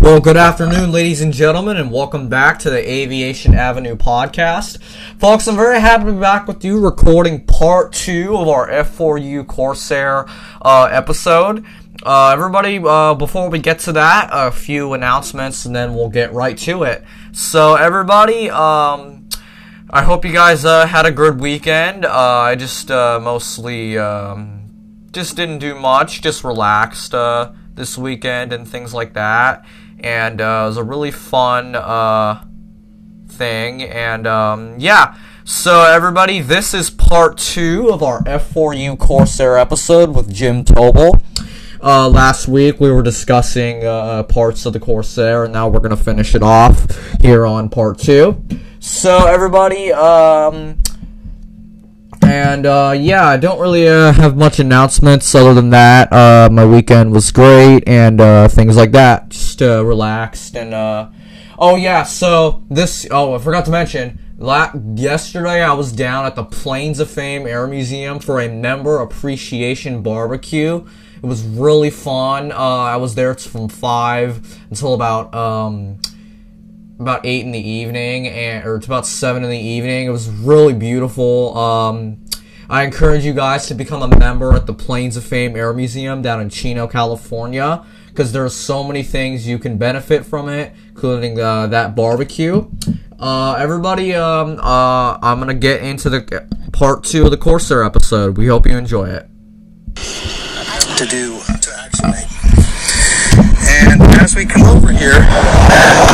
Well, good afternoon, ladies and gentlemen, and welcome back to the Aviation Avenue podcast. Folks, I'm very happy to be back with you recording part two of our F4U Corsair uh, episode. Uh, everybody, uh, before we get to that, a few announcements and then we'll get right to it. So, everybody, um, I hope you guys uh, had a good weekend. Uh, I just uh, mostly um, just didn't do much, just relaxed this weekend and things like that. And uh, it was a really fun uh, thing. And um, yeah, so everybody, this is part two of our F4U Corsair episode with Jim Tobul. Uh, last week we were discussing uh, parts of the Corsair, and now we're gonna finish it off here on part two. So everybody, um, and uh, yeah, I don't really uh, have much announcements other than that. Uh, my weekend was great and uh, things like that. Just uh, relaxed and uh, oh yeah. So this oh I forgot to mention. La- yesterday I was down at the Planes of Fame Air Museum for a member appreciation barbecue. It was really fun. Uh, I was there from five until about um, about eight in the evening, and or it's about seven in the evening. It was really beautiful. Um, I encourage you guys to become a member at the Planes of Fame Air Museum down in Chino, California, because there are so many things you can benefit from it, including uh, that barbecue. Uh, everybody, um, uh, I'm gonna get into the part two of the Corsair episode. We hope you enjoy it. to do to actionate. Come over here,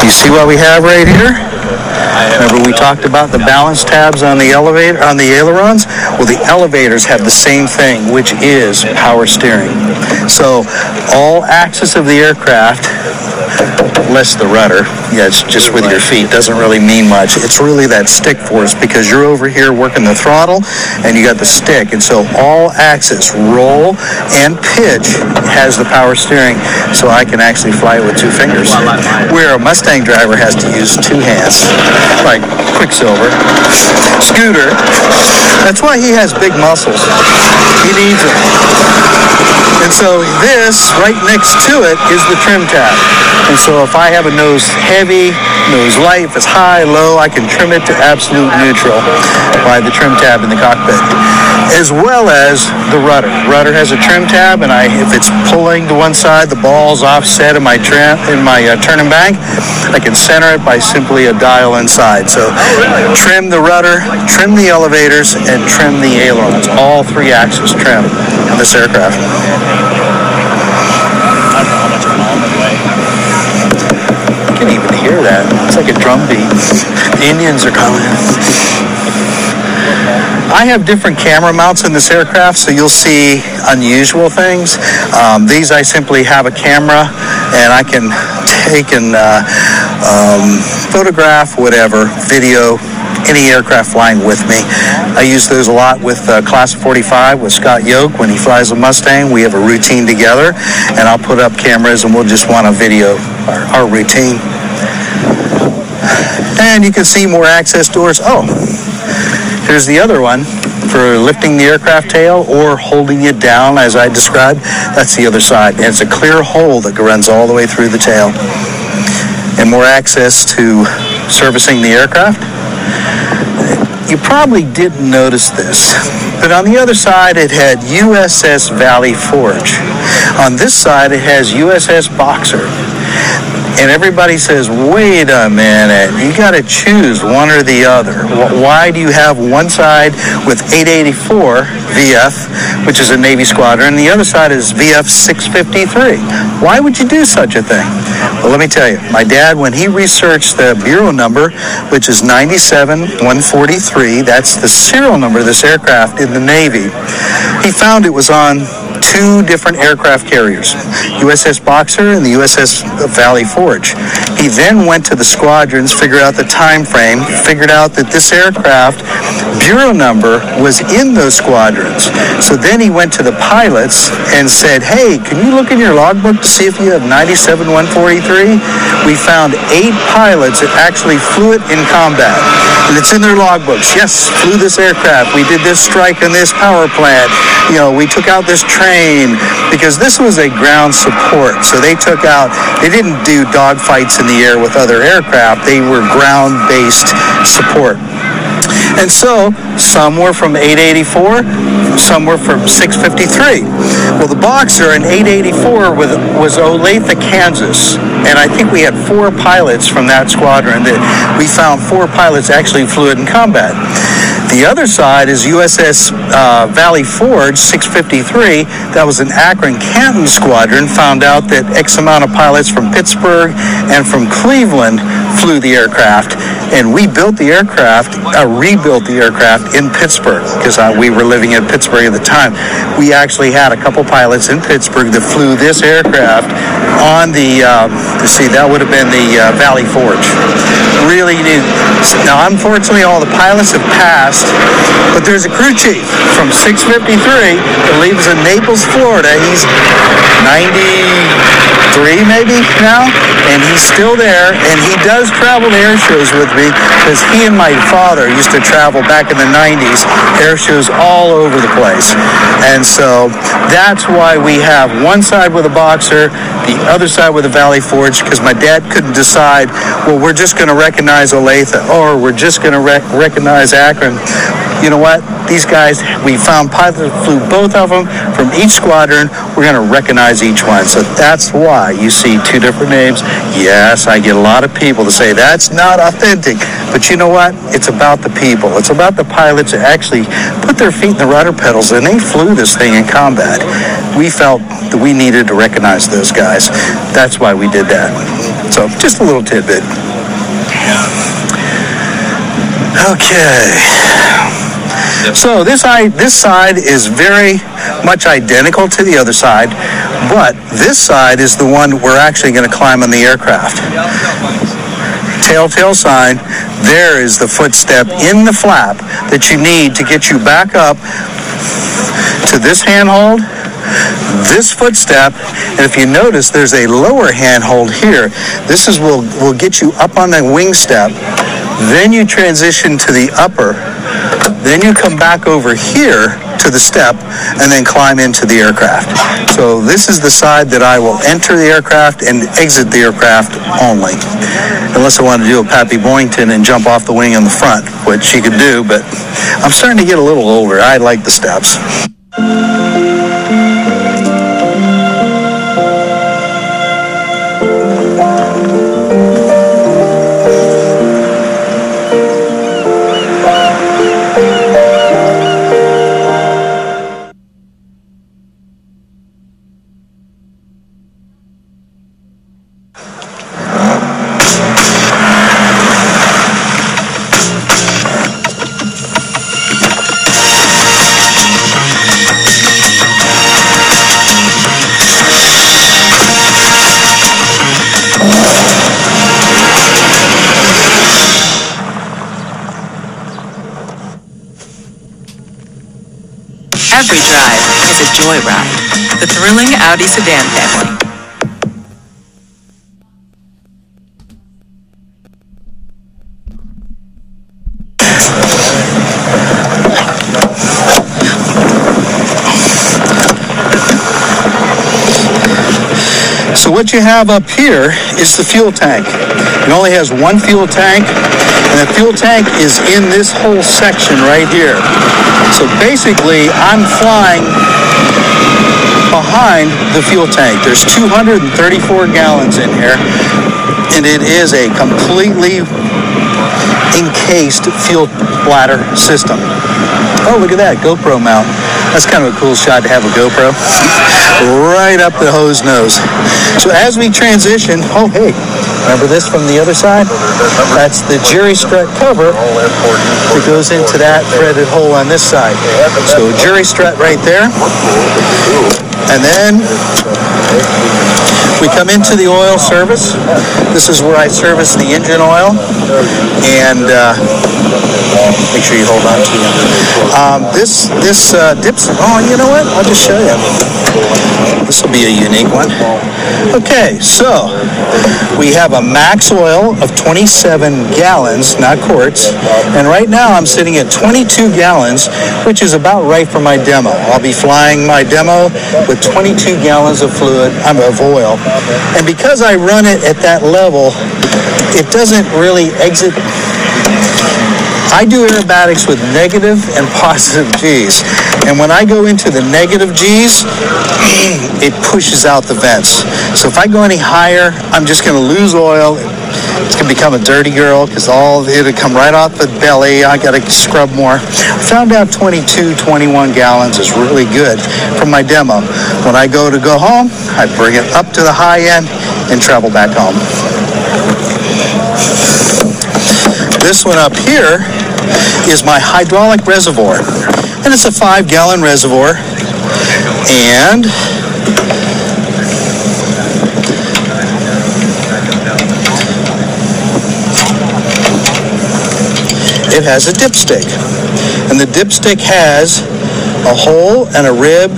you see what we have right here? Remember we talked about the balance tabs on the elevator on the ailerons? Well, the elevators have the same thing, which is power steering. So all axis of the aircraft less the rudder. Yeah, it's just with your feet. Doesn't really mean much. It's really that stick force because you're over here working the throttle and you got the stick. And so all axis, roll and pitch has the power steering. So I can actually fly it with two fingers. Where a Mustang driver has to use two hands. Like Quicksilver. Scooter. That's why he has big muscles. He needs them. And so this, right next to it, is the trim tab. And so if I have a nose heavy, nose light, if it's high, low, I can trim it to absolute neutral by the trim tab in the cockpit. As well as the rudder. Rudder has a trim tab, and I, if it's pulling to one side, the ball's offset in my trim, in my uh, turn bank, I can center it by simply a dial inside. So trim the rudder, trim the elevators, and trim the ailerons. All three axis trim in this aircraft. You Can't even hear that. It's like a drum beat. The Indians are coming. I have different camera mounts in this aircraft, so you'll see unusual things. Um, these I simply have a camera, and I can take and uh, um, photograph whatever, video any aircraft flying with me. I use those a lot with uh, Class 45 with Scott Yoak when he flies a Mustang. We have a routine together, and I'll put up cameras and we'll just want to video our, our routine. And you can see more access doors. Oh, here's the other one for lifting the aircraft tail or holding it down as I described. That's the other side. And it's a clear hole that runs all the way through the tail. And more access to servicing the aircraft. You probably didn't notice this, but on the other side it had USS Valley Forge. On this side it has USS Boxer. And everybody says, wait a minute, you got to choose one or the other. Why do you have one side with 884 VF, which is a Navy squadron, and the other side is VF 653? Why would you do such a thing? Well, let me tell you, my dad, when he researched the bureau number, which is 97143, that's the serial number of this aircraft in the Navy, he found it was on two different aircraft carriers, USS Boxer and the USS Valley Forge. He then went to the squadrons, figured out the time frame, figured out that this aircraft bureau number was in those squadrons. So then he went to the pilots and said, "Hey, can you look in your logbook to see if you have 97143?" We found eight pilots that actually flew it in combat. And it's in their logbooks. Yes, flew this aircraft. We did this strike on this power plant. You know, we took out this train because this was a ground support. So they took out, they didn't do dogfights in the air with other aircraft. They were ground-based support. And so some were from 884, some were from 653. Well, the Boxer in 884 was Olathe, Kansas. And I think we had four pilots from that squadron that we found four pilots actually flew it in combat. The other side is USS uh, Valley Forge 653. That was an Akron Canton squadron. Found out that X amount of pilots from Pittsburgh and from Cleveland flew the aircraft. And we built the aircraft, uh, rebuilt the aircraft in Pittsburgh because uh, we were living in Pittsburgh at the time. We actually had a couple pilots in Pittsburgh that flew this aircraft on the, uh, let's see, that would have been the uh, Valley Forge. Really neat. Now, unfortunately, all the pilots have passed, but there's a crew chief from 653 that lives in Naples, Florida. He's 93 maybe now, and he's still there, and he does travel to air shows with because he and my father used to travel back in the 90s, air shows all over the place. And so that's why we have one side with a boxer, the other side with a Valley Forge, because my dad couldn't decide, well, we're just going to recognize Olathe or we're just going to rec- recognize Akron. You know what? These guys, we found pilots flew both of them from each squadron. We're going to recognize each one. So that's why you see two different names. Yes, I get a lot of people to say that's not authentic. But you know what? It's about the people. It's about the pilots that actually put their feet in the rudder pedals and they flew this thing in combat. We felt that we needed to recognize those guys. That's why we did that. So just a little tidbit. Okay. So this side, this side is very much identical to the other side, but this side is the one we're actually going to climb on the aircraft. Telltale sign, there is the footstep in the flap that you need to get you back up to this handhold this footstep, and if you notice, there's a lower handhold here. This is will will get you up on the wing step. Then you transition to the upper. Then you come back over here to the step and then climb into the aircraft. So this is the side that I will enter the aircraft and exit the aircraft only. Unless I want to do a Pappy Boyington and jump off the wing in the front, which you could do, but I'm starting to get a little older. I like the steps. Every drive is a joyride. The thrilling Audi sedan family. So what you have up here is the fuel tank. It only has one fuel tank, and the fuel tank is in this whole section right here. So basically, I'm flying behind the fuel tank. There's 234 gallons in here, and it is a completely encased fuel bladder system. Oh, look at that GoPro mount. That's kind of a cool shot to have a GoPro right up the hose nose. So as we transition, oh hey, remember this from the other side? That's the jury strut cover that goes into that threaded hole on this side. So jury strut right there. And then we come into the oil service. This is where I service the engine oil. And uh, Make sure you hold on to it. Um, this this uh, dips. Oh, you know what? I'll just show you. This will be a unique one. Okay, so we have a max oil of 27 gallons, not quarts, and right now I'm sitting at 22 gallons, which is about right for my demo. I'll be flying my demo with 22 gallons of fluid, I'm of oil, and because I run it at that level, it doesn't really exit I do aerobatics with negative and positive G's. And when I go into the negative G's, it pushes out the vents. So if I go any higher, I'm just going to lose oil. It's going to become a dirty girl because all it'll come right off the belly. I got to scrub more. I found out 22, 21 gallons is really good for my demo. When I go to go home, I bring it up to the high end and travel back home. This one up here is my hydraulic reservoir. And it's a five gallon reservoir. And it has a dipstick. And the dipstick has a hole and a rib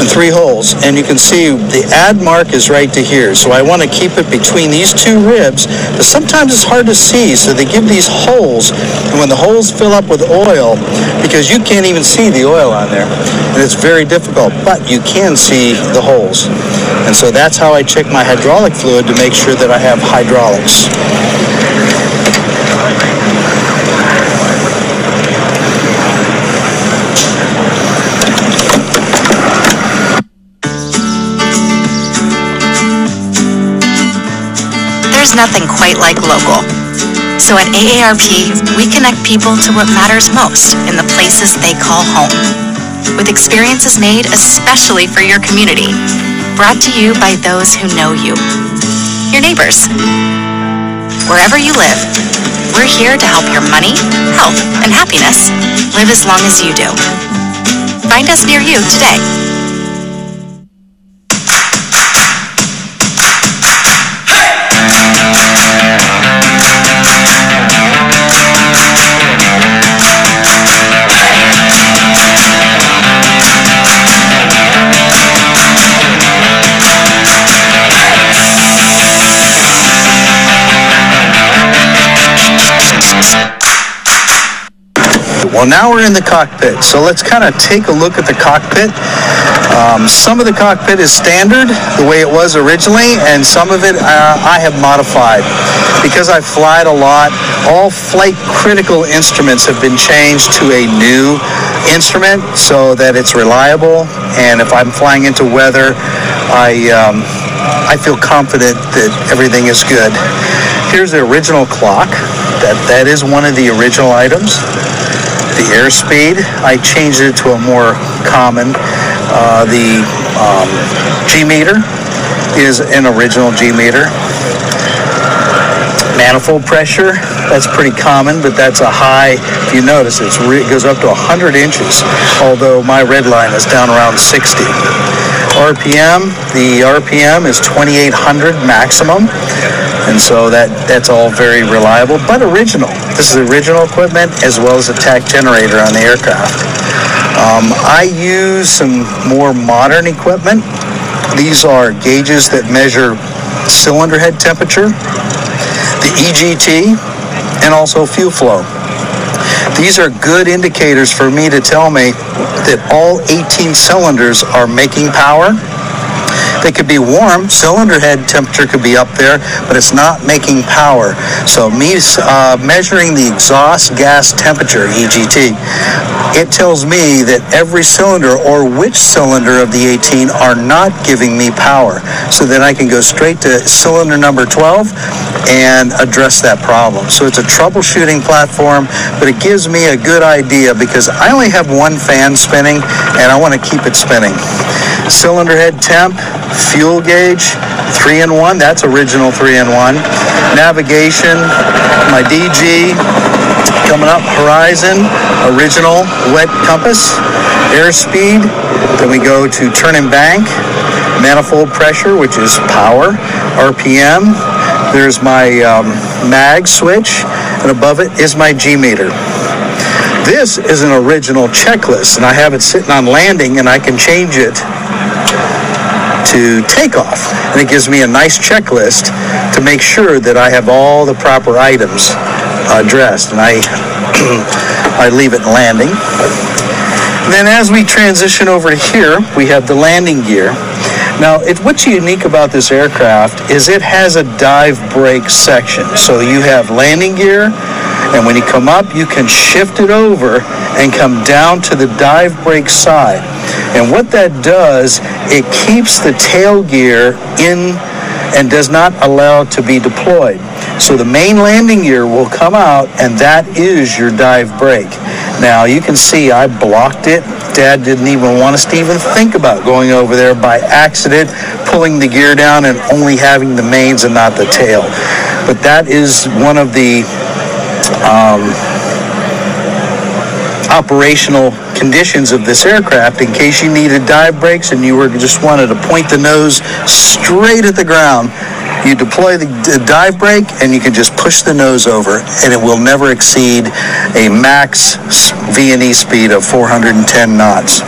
and three holes. And you can see the add mark is right to here. So I want to keep it between these two ribs, but sometimes it's hard to see. So they give these holes, and when the holes fill up with oil, because you can't even see the oil on there, and it's very difficult, but you can see the holes. And so that's how I check my hydraulic fluid to make sure that I have hydraulics. There's nothing quite like local. So at AARP, we connect people to what matters most in the places they call home. With experiences made especially for your community. Brought to you by those who know you. Your neighbors. Wherever you live, we're here to help your money, health, and happiness live as long as you do. Find us near you today. Well, now we're in the cockpit, so let's kind of take a look at the cockpit. Um, some of the cockpit is standard, the way it was originally, and some of it uh, I have modified. Because I flied a lot, all flight critical instruments have been changed to a new instrument so that it's reliable. And if I'm flying into weather, I um, I feel confident that everything is good. Here's the original clock. That that is one of the original items the airspeed. I changed it to a more common. Uh, the um, G meter is an original G meter. Manifold pressure, that's pretty common, but that's a high. If you notice, re- it goes up to 100 inches, although my red line is down around 60. RPM, the RPM is 2800 maximum, and so that that's all very reliable, but original. This is original equipment as well as a tach generator on the aircraft. Um, I use some more modern equipment. These are gauges that measure cylinder head temperature, the EGT, and also fuel flow. These are good indicators for me to tell me that all 18 cylinders are making power. They could be warm, cylinder head temperature could be up there, but it's not making power. So me uh, measuring the exhaust gas temperature, EGT, it tells me that every cylinder or which cylinder of the 18 are not giving me power. So then I can go straight to cylinder number 12 and address that problem. So it's a troubleshooting platform, but it gives me a good idea because I only have one fan spinning and I want to keep it spinning. Cylinder head temp, fuel gauge, three in one. That's original three in one. Navigation, my DG, coming up horizon, original wet compass, airspeed. Then we go to turn and bank, manifold pressure, which is power, RPM. There's my um, mag switch, and above it is my G meter. This is an original checklist, and I have it sitting on landing, and I can change it to takeoff. And it gives me a nice checklist to make sure that I have all the proper items addressed. And I, I leave it landing. Then as we transition over here, we have the landing gear. Now, it, what's unique about this aircraft is it has a dive brake section. So you have landing gear, and when you come up, you can shift it over and come down to the dive brake side. And what that does, it keeps the tail gear in and does not allow to be deployed. So the main landing gear will come out and that is your dive brake. Now you can see I blocked it. Dad didn't even want us to even think about going over there by accident, pulling the gear down and only having the mains and not the tail. But that is one of the um, operational conditions of this aircraft in case you needed dive brakes and you were just wanted to point the nose straight at the ground. You deploy the, dive brake and you can just push the nose over and it will never exceed a max V&E speed of 410 knots.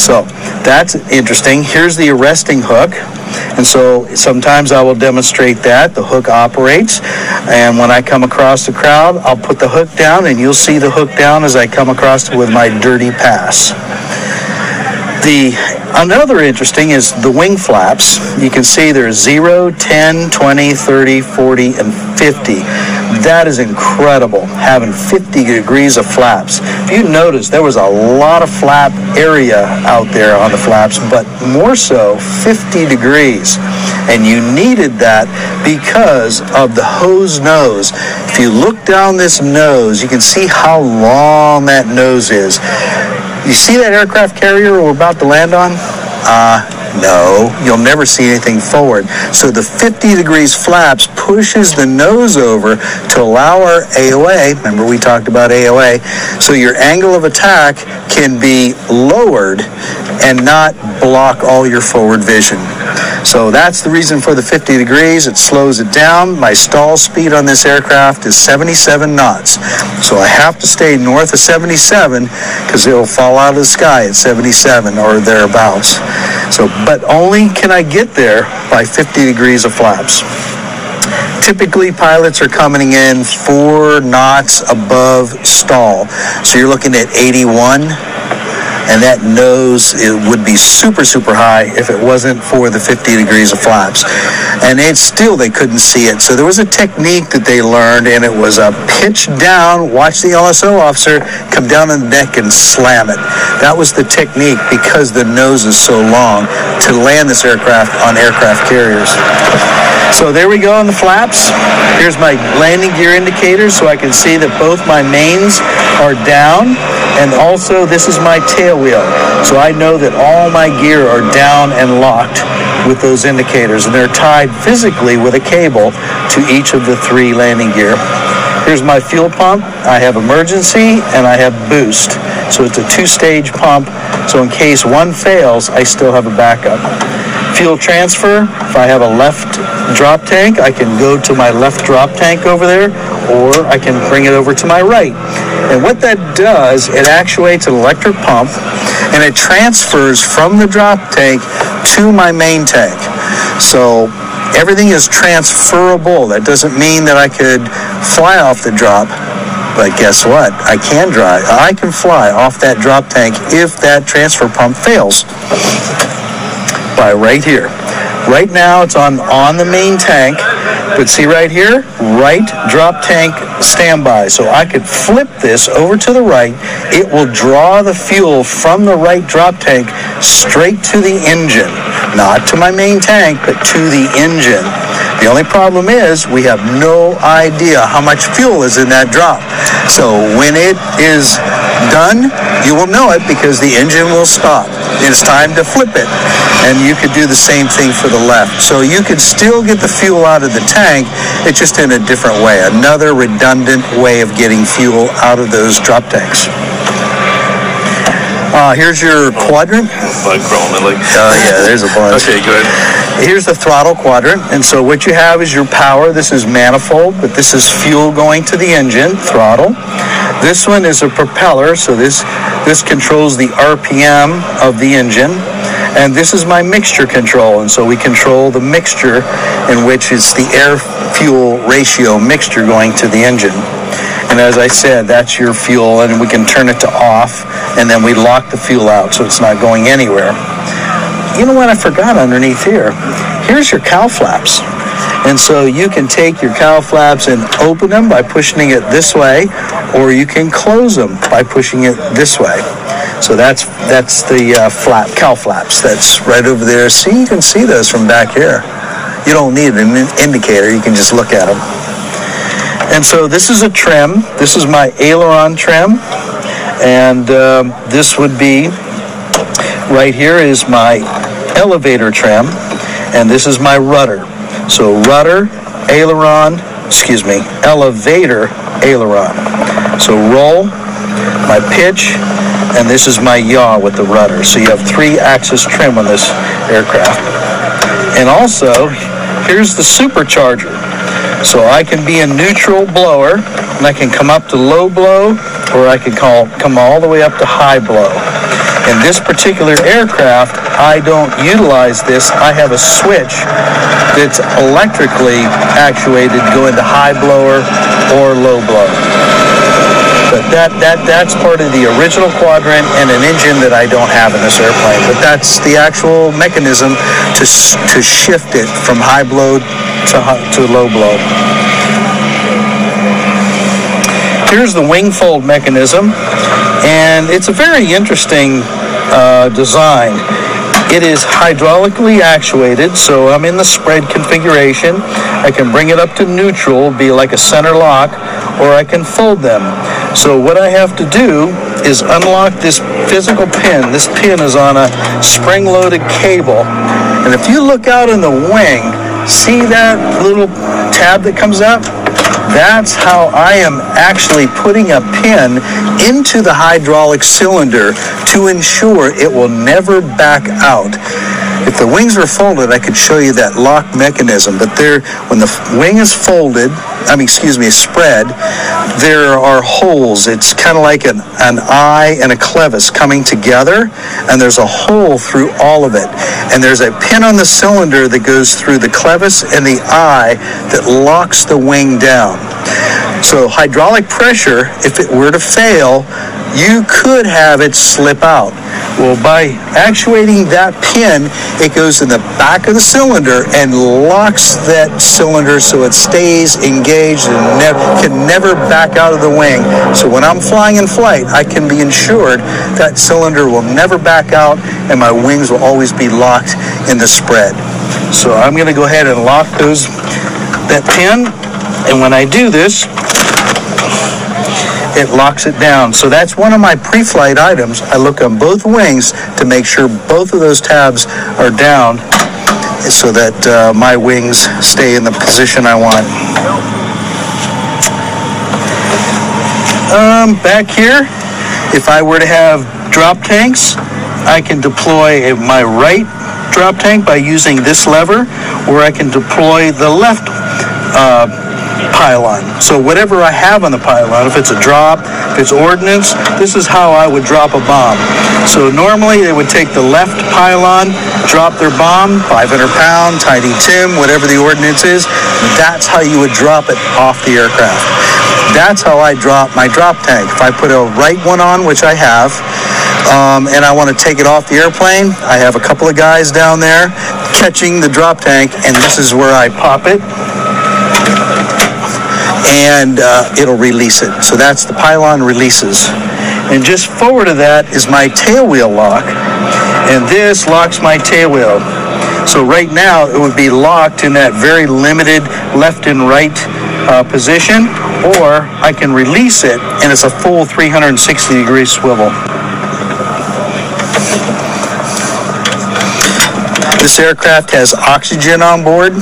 So that's interesting. Here's the arresting hook and so sometimes I will demonstrate that. The hook operates. And when I come across the crowd, I'll put the hook down and you'll see the hook down as I come across with my dirty pass. The another interesting is the wing flaps. You can see there's 0, 10, 20, 30, 40, and 50. That is incredible, having 50 degrees of flaps. If you notice, there was a lot of flap area out there on the flaps, but more so 50 degrees. And you needed that because of the hose nose. If you look down this nose, you can see how long that nose is. You see that aircraft carrier we're about to land on? Uh, no, you'll never see anything forward. So the 50 degrees flaps pushes the nose over to allow our AOA, remember we talked about AOA, so your angle of attack can be lowered and not block all your forward vision. So that's the reason for the 50 degrees. It slows it down. My stall speed on this aircraft is 77 knots. So I have to stay north of 77 because it'll fall out of the sky at 77 or thereabouts. So, but only can I get there by 50 degrees of flaps. Typically, pilots are coming in four knots above stall. So you're looking at 81 and that nose it would be super super high if it wasn't for the 50 degrees of flaps. And it's still they couldn't see it. So there was a technique that they learned and it was a pitch down watch the lso officer come down on the deck and slam it. That was the technique because the nose is so long to land this aircraft on aircraft carriers. So there we go on the flaps. Here's my landing gear indicators so i can see that both my mains are down and also this is my tail wheel. So I know that all my gear are down and locked with those indicators and they're tied physically with a cable to each of the three landing gear. Here's my fuel pump. I have emergency and I have boost. So it's a two-stage pump. So in case one fails, I still have a backup. Fuel transfer, if I have a left drop tank, I can go to my left drop tank over there or I can bring it over to my right. And what that does, it actuates an electric pump and it transfers from the drop tank to my main tank. So everything is transferable. That doesn't mean that I could fly off the drop. But guess what? I can drive. I can fly off that drop tank if that transfer pump fails. By right here. Right now it's on on the main tank, but see right here, right drop tank standby. So I could flip this over to the right. It will draw the fuel from the right drop tank straight to the engine, not to my main tank, but to the engine. The only problem is we have no idea how much fuel is in that drop. So when it is done, you will know it because the engine will stop. It's time to flip it. And you could do the same thing for the left. So you could still get the fuel out of the tank, it's just in a different way. Another redundant way of getting fuel out of those drop tanks. Uh, here's your quadrant. Bug crawling, like. Oh yeah, there's a bunch. Okay, good. Here's the throttle quadrant, and so what you have is your power. This is manifold, but this is fuel going to the engine, throttle. This one is a propeller, so this this controls the RPM of the engine. And this is my mixture control, and so we control the mixture in which it's the air-fuel ratio mixture going to the engine. And as I said, that's your fuel, and we can turn it to off, and then we lock the fuel out so it's not going anywhere. You know what I forgot underneath here? Here's your cowl flaps. And so you can take your cowl flaps and open them by pushing it this way, or you can close them by pushing it this way. So that's that's the uh, flap cowl flaps. That's right over there. See, you can see those from back here. You don't need an in- indicator. You can just look at them. And so this is a trim. This is my aileron trim, and um, this would be right here is my elevator trim, and this is my rudder. So rudder, aileron, excuse me, elevator, aileron. So roll, my pitch, and this is my yaw with the rudder. So you have three axis trim on this aircraft. And also, here's the supercharger. So I can be a neutral blower, and I can come up to low blow, or I can call, come all the way up to high blow. In this particular aircraft, I don't utilize this. I have a switch that's electrically actuated going to high blower or low blow. That, that that's part of the original quadrant and an engine that I don't have in this airplane. But that's the actual mechanism to, to shift it from high blow to, to low blow. Here's the wing fold mechanism, and it's a very interesting uh, design. It is hydraulically actuated, so I'm in the spread configuration. I can bring it up to neutral, be like a center lock, or I can fold them. So what I have to do is unlock this physical pin. This pin is on a spring-loaded cable. And if you look out in the wing, see that little tab that comes up? That's how I am actually putting a pin into the hydraulic cylinder to ensure it will never back out. If the wings were folded, I could show you that lock mechanism, but there, when the wing is folded, I mean, excuse me, spread, there are holes. It's kind of like an, an eye and a clevis coming together, and there's a hole through all of it. And there's a pin on the cylinder that goes through the clevis and the eye that locks the wing down. So hydraulic pressure, if it were to fail, you could have it slip out. Well, by actuating that pin, it goes in the back of the cylinder and locks that cylinder so it stays engaged and never, can never back out of the wing. So when I'm flying in flight, I can be ensured that cylinder will never back out and my wings will always be locked in the spread. So I'm going to go ahead and lock those that pin, and when I do this, it locks it down. So that's one of my pre-flight items. I look on both wings to make sure both of those tabs are down so that uh, my wings stay in the position I want. Um, back here, if I were to have drop tanks, I can deploy my right drop tank by using this lever, or I can deploy the left uh, pylon. So whatever I have on the pylon, if it's a drop, if it's ordnance, this is how I would drop a bomb. So normally they would take the left pylon, drop their bomb, 500 pound, Tiny Tim, whatever the ordnance is. That's how you would drop it off the aircraft. That's how I drop my drop tank. If I put a right one on, which I have, um, and I want to take it off the airplane, I have a couple of guys down there catching the drop tank, and this is where I pop it and uh, it'll release it. So that's the pylon releases. And just forward of that is my tail wheel lock, and this locks my tail wheel. So right now it would be locked in that very limited left and right uh, position, or I can release it and it's a full 360 degree swivel. This aircraft has oxygen on board,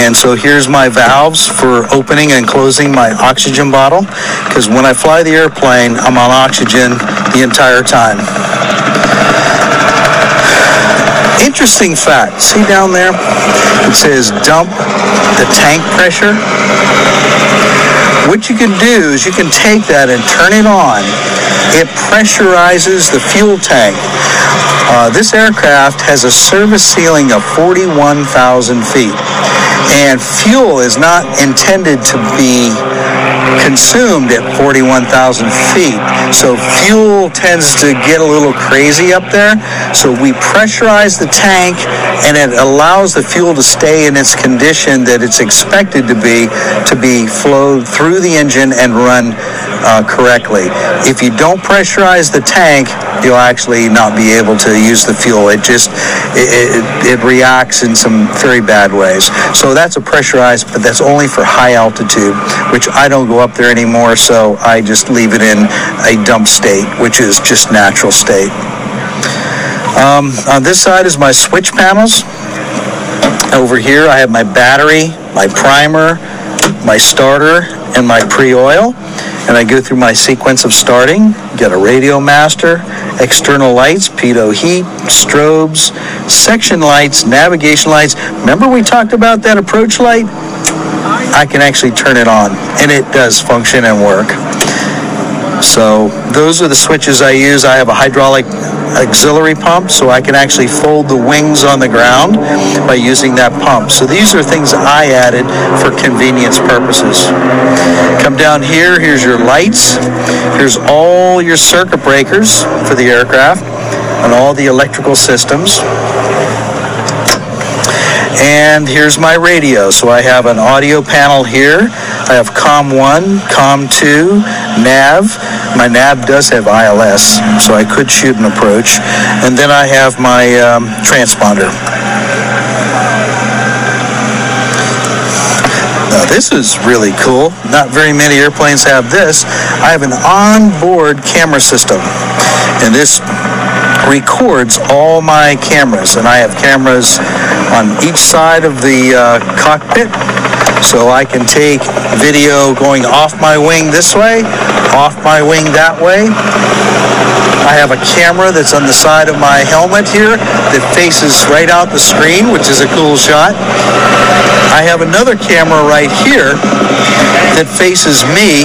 and so here's my valves for opening and closing my oxygen bottle, because when I fly the airplane, I'm on oxygen the entire time. Interesting fact. See down there? It says dump the tank pressure. What you can do is you can take that and turn it on. It pressurizes the fuel tank. Uh, this aircraft has a service ceiling of 41,000 feet, and fuel is not intended to be consumed at 41,000 feet. So fuel tends to get a little crazy up there. So we pressurize the tank and it allows the fuel to stay in its condition that it's expected to be to be flowed through the engine and run uh, correctly. If you don't pressurize the tank, you'll actually not be able to use the fuel. It just it, it, it reacts in some very bad ways. So that's a pressurized, but that's only for high altitude, which I don't go up there anymore. So I just leave it in a dump state, which is just natural state. Um, on this side is my switch panels. Over here I have my battery, my primer, my starter, and my pre-oil. And I go through my sequence of starting, get a radio master, external lights, pitot heat, strobes, section lights, navigation lights. Remember we talked about that approach light? I can actually turn it on and it does function and work. So those are the switches I use. I have a hydraulic auxiliary pump so I can actually fold the wings on the ground by using that pump. So these are things I added for convenience purposes. Come down here, here's your lights. Here's all your circuit breakers for the aircraft and all the electrical systems. And here's my radio. So I have an audio panel here. I have COM 1, COM 2, NAV. My NAV does have ILS, so I could shoot an approach. And then I have my um, transponder. Now this is really cool. Not very many airplanes have this. I have an onboard camera system. And this records all my cameras, and I have cameras on each side of the uh, cockpit. So I can take video going off my wing this way, off my wing that way. I have a camera that's on the side of my helmet here that faces right out the screen, which is a cool shot. I have another camera right here that faces me,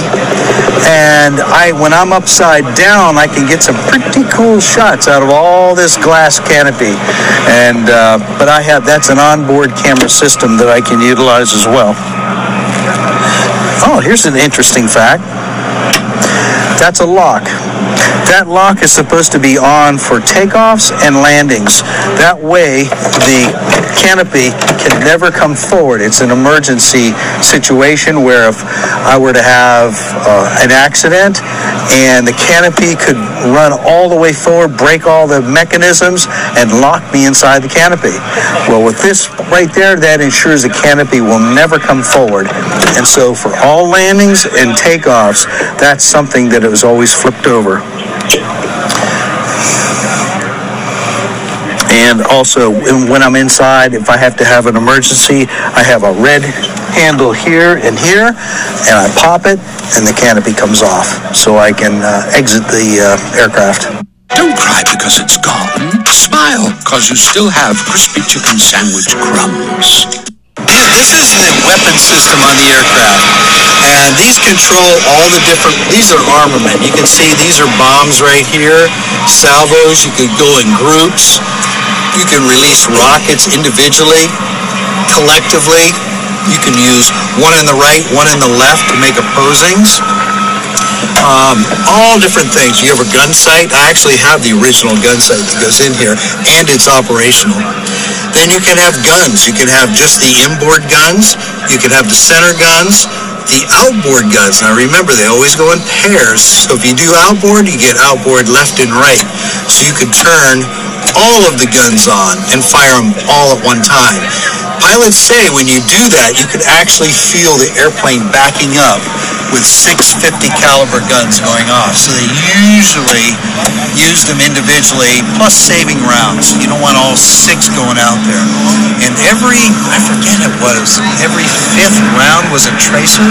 and I, when I'm upside down, I can get some pretty cool shots out of all this glass canopy. And uh, but I have that's an onboard camera system that I can utilize as well. Oh, here's an interesting fact. That's a lock. That lock is supposed to be on for takeoffs and landings. That way, the canopy can never come forward. It's an emergency situation where if I were to have uh, an accident and the canopy could run all the way forward, break all the mechanisms, and lock me inside the canopy. Well, with this right there, that ensures the canopy will never come forward. And so for all landings and takeoffs, that's something that is always flipped over. And also, when I'm inside, if I have to have an emergency, I have a red handle here and here, and I pop it, and the canopy comes off, so I can uh, exit the uh, aircraft. Don't cry because it's gone. Smile because you still have crispy chicken sandwich crumbs. This is the weapon system on the aircraft, and these control all the different. These are armament. You can see these are bombs right here, salvos. You could go in groups. You can release rockets individually, collectively. You can use one in the right, one in the left to make opposings. Um, all different things. You have a gun sight. I actually have the original gun sight that goes in here, and it's operational. Then you can have guns. You can have just the inboard guns. You can have the center guns. The outboard guns. Now remember, they always go in pairs. So if you do outboard, you get outboard left and right. So you could turn all of the guns on and fire them all at one time. Pilots say when you do that, you can actually feel the airplane backing up with six 50 caliber guns going off. So they usually use them individually, plus saving rounds. You don't want all six going out there. And every, I forget it was, every fifth round was a tracer.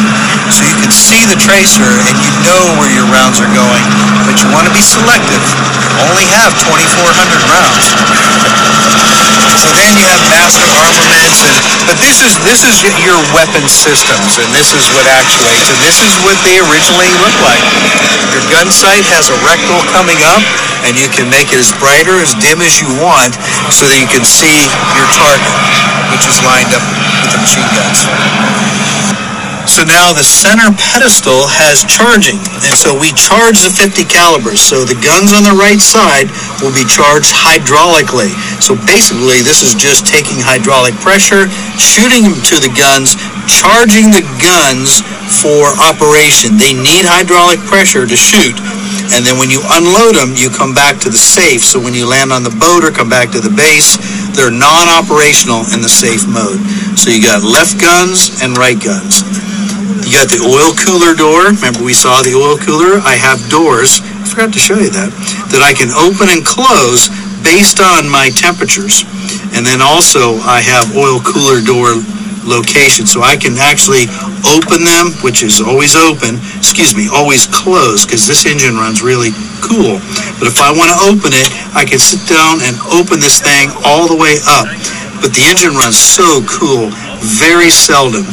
So you could see the tracer and you know where your rounds are going. But you want to be selective. Only have 2,400 rounds. So then you have master armaments, and but this is this is your weapon systems, and this is what actuates, and this is what they originally look like. Your gun sight has a reticle coming up, and you can make it as brighter, as dim as you want, so that you can see your target, which is lined up with the machine guns. So now the center pedestal has charging, and so we charge the 50 calibers. So the guns on the right side will be charged hydraulically. So basically, this is just taking hydraulic pressure, shooting them to the guns, charging the guns for operation. They need hydraulic pressure to shoot. And then when you unload them, you come back to the safe. So when you land on the boat or come back to the base, they're non-operational in the safe mode. So you got left guns and right guns. Got the oil cooler door. Remember we saw the oil cooler? I have doors. I forgot to show you that. That I can open and close based on my temperatures. And then also I have oil cooler door location. So I can actually open them, which is always open, excuse me, always closed because this engine runs really cool. But if I want to open it, I can sit down and open this thing all the way up. But the engine runs so cool, very seldom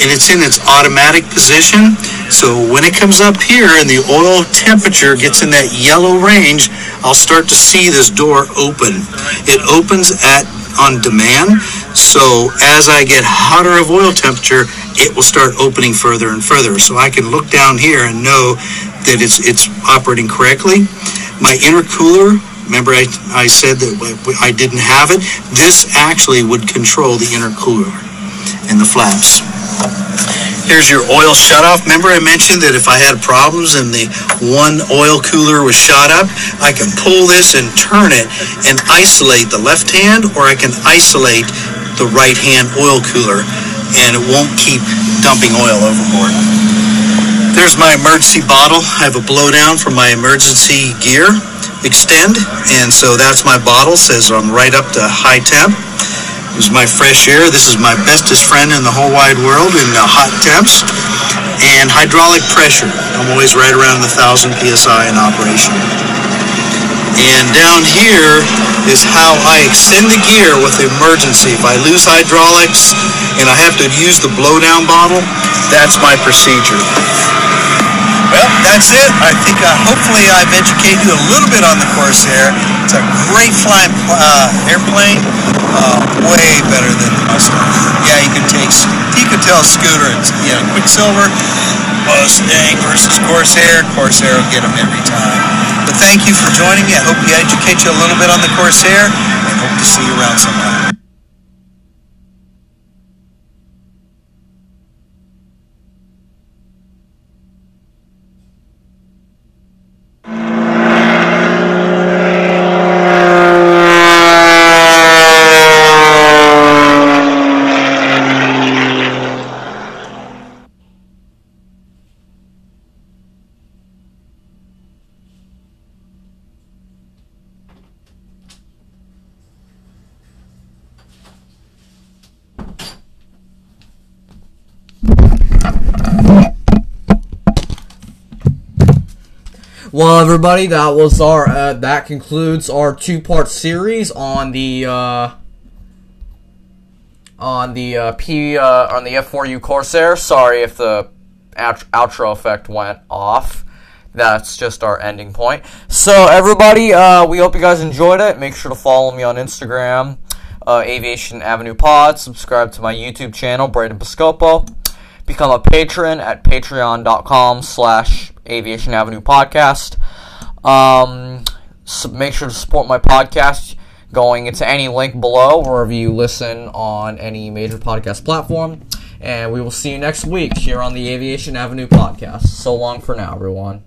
and it's in its automatic position. So when it comes up here and the oil temperature gets in that yellow range, I'll start to see this door open. It opens at on demand. So as I get hotter of oil temperature, it will start opening further and further. So I can look down here and know that it's it's operating correctly. My intercooler Remember, I, I said that I didn't have it. This actually would control the intercooler and the flaps. Here's your oil shutoff. Remember I mentioned that if I had problems and the one oil cooler was shot up, I can pull this and turn it and isolate the left hand or I can isolate the right hand oil cooler and it won't keep dumping oil overboard. There's my emergency bottle. I have a blowdown for my emergency gear extend and so that's my bottle says I'm right up to high temp this is my fresh air. This is my bestest friend in the whole wide world in uh, hot temps. And hydraulic pressure. I'm always right around the 1000 psi in operation. And down here is how I extend the gear with emergency. If I lose hydraulics and I have to use the blowdown bottle, that's my procedure. That's it. I think uh, hopefully I've educated you a little bit on the Corsair. It's a great flying uh, airplane, uh, way better than the Mustang. Yeah, you can take, you can tell Scooter, it's, you know, Quicksilver, Mustang versus Corsair. Corsair will get them every time. But thank you for joining me. I hope we educate you a little bit on the Corsair, and hope to see you around sometime. Well, everybody, that was our uh, that concludes our two part series on the uh, on the uh, P uh, on the F4U Corsair. Sorry if the out- outro effect went off. That's just our ending point. So, everybody, uh, we hope you guys enjoyed it. Make sure to follow me on Instagram, uh, Aviation Avenue Pod. Subscribe to my YouTube channel, Braden Piscopo. Become a patron at patreon.com slash Aviation Avenue Podcast. Um, so make sure to support my podcast going into any link below wherever you listen on any major podcast platform. And we will see you next week here on the Aviation Avenue Podcast. So long for now, everyone.